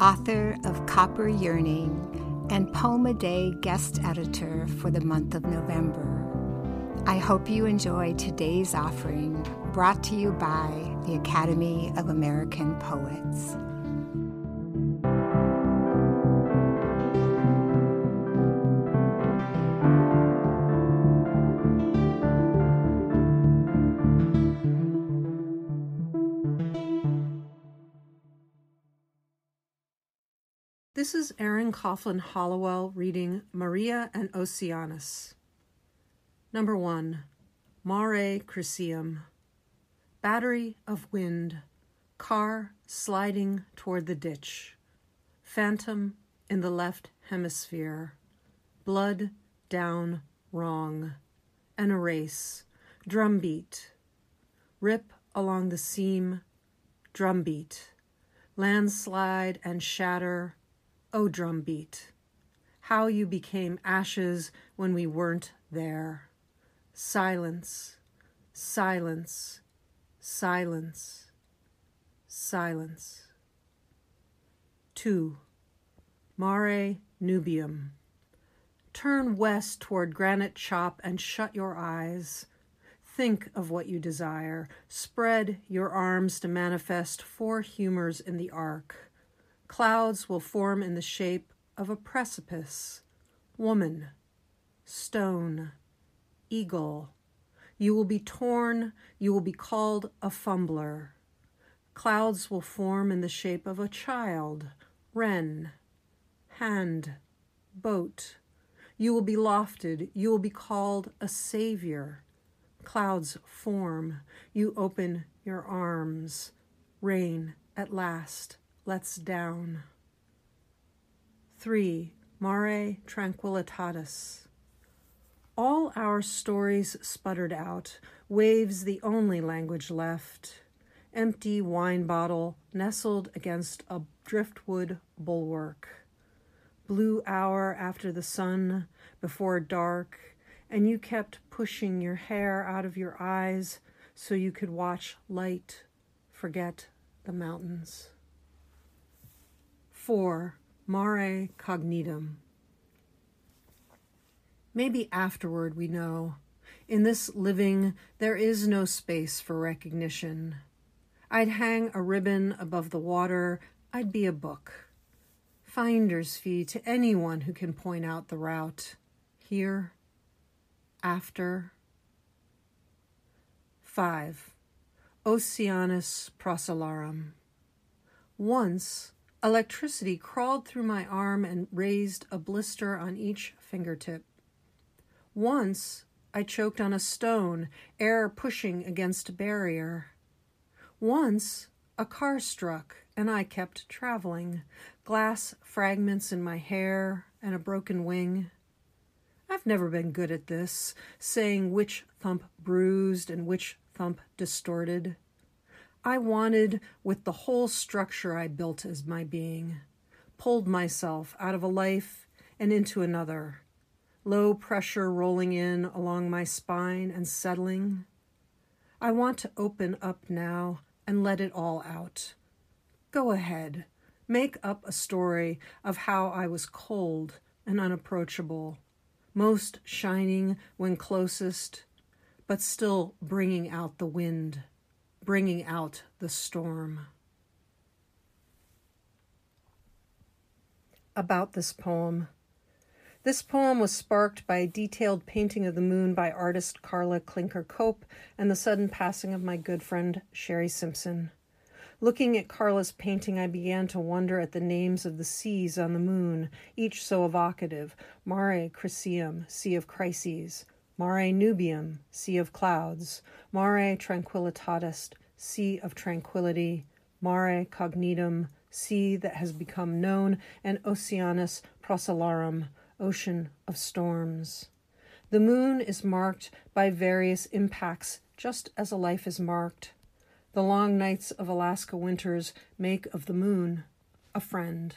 author of Copper Yearning and Poem a Day guest editor for the month of November. I hope you enjoy today's offering brought to you by the Academy of American Poets. This is Erin Coughlin Hollowell reading Maria and Oceanus. Number one, Mare Crisium. Battery of wind, car sliding toward the ditch. Phantom in the left hemisphere. Blood down wrong. An erase. Drumbeat. Rip along the seam. Drumbeat. Landslide and shatter O oh, drumbeat, how you became ashes when we weren't there. Silence, silence, silence, silence. 2. Mare Nubium. Turn west toward Granite Chop and shut your eyes. Think of what you desire. Spread your arms to manifest four humors in the arc. Clouds will form in the shape of a precipice. Woman, stone, eagle. You will be torn, you will be called a fumbler. Clouds will form in the shape of a child, wren, hand, boat. You will be lofted, you will be called a savior. Clouds form, you open your arms. Rain at last lets down. 3. Mare Tranquillitatis. All our stories sputtered out, waves the only language left. Empty wine bottle nestled against a driftwood bulwark. Blue hour after the sun, before dark, and you kept pushing your hair out of your eyes so you could watch light forget the mountains. 4. Mare cognitum. Maybe afterward we know. In this living, there is no space for recognition. I'd hang a ribbon above the water, I'd be a book. Finder's fee to anyone who can point out the route. Here, after. 5. Oceanus procellarum. Once, Electricity crawled through my arm and raised a blister on each fingertip. Once I choked on a stone, air pushing against a barrier. Once a car struck and I kept traveling, glass fragments in my hair and a broken wing. I've never been good at this, saying which thump bruised and which thump distorted. I wanted, with the whole structure I built as my being, pulled myself out of a life and into another, low pressure rolling in along my spine and settling. I want to open up now and let it all out. Go ahead, make up a story of how I was cold and unapproachable, most shining when closest, but still bringing out the wind bringing out the storm. About this poem. This poem was sparked by a detailed painting of the moon by artist Carla Klinker Cope and the sudden passing of my good friend Sherry Simpson. Looking at Carla's painting, I began to wonder at the names of the seas on the moon, each so evocative Mare Crisium, Sea of Crises, Mare nubium, sea of clouds, mare tranquillitatis, sea of tranquility, mare cognitum, sea that has become known, and Oceanus Procellarum, ocean of storms. The moon is marked by various impacts, just as a life is marked. The long nights of Alaska winters make of the moon a friend.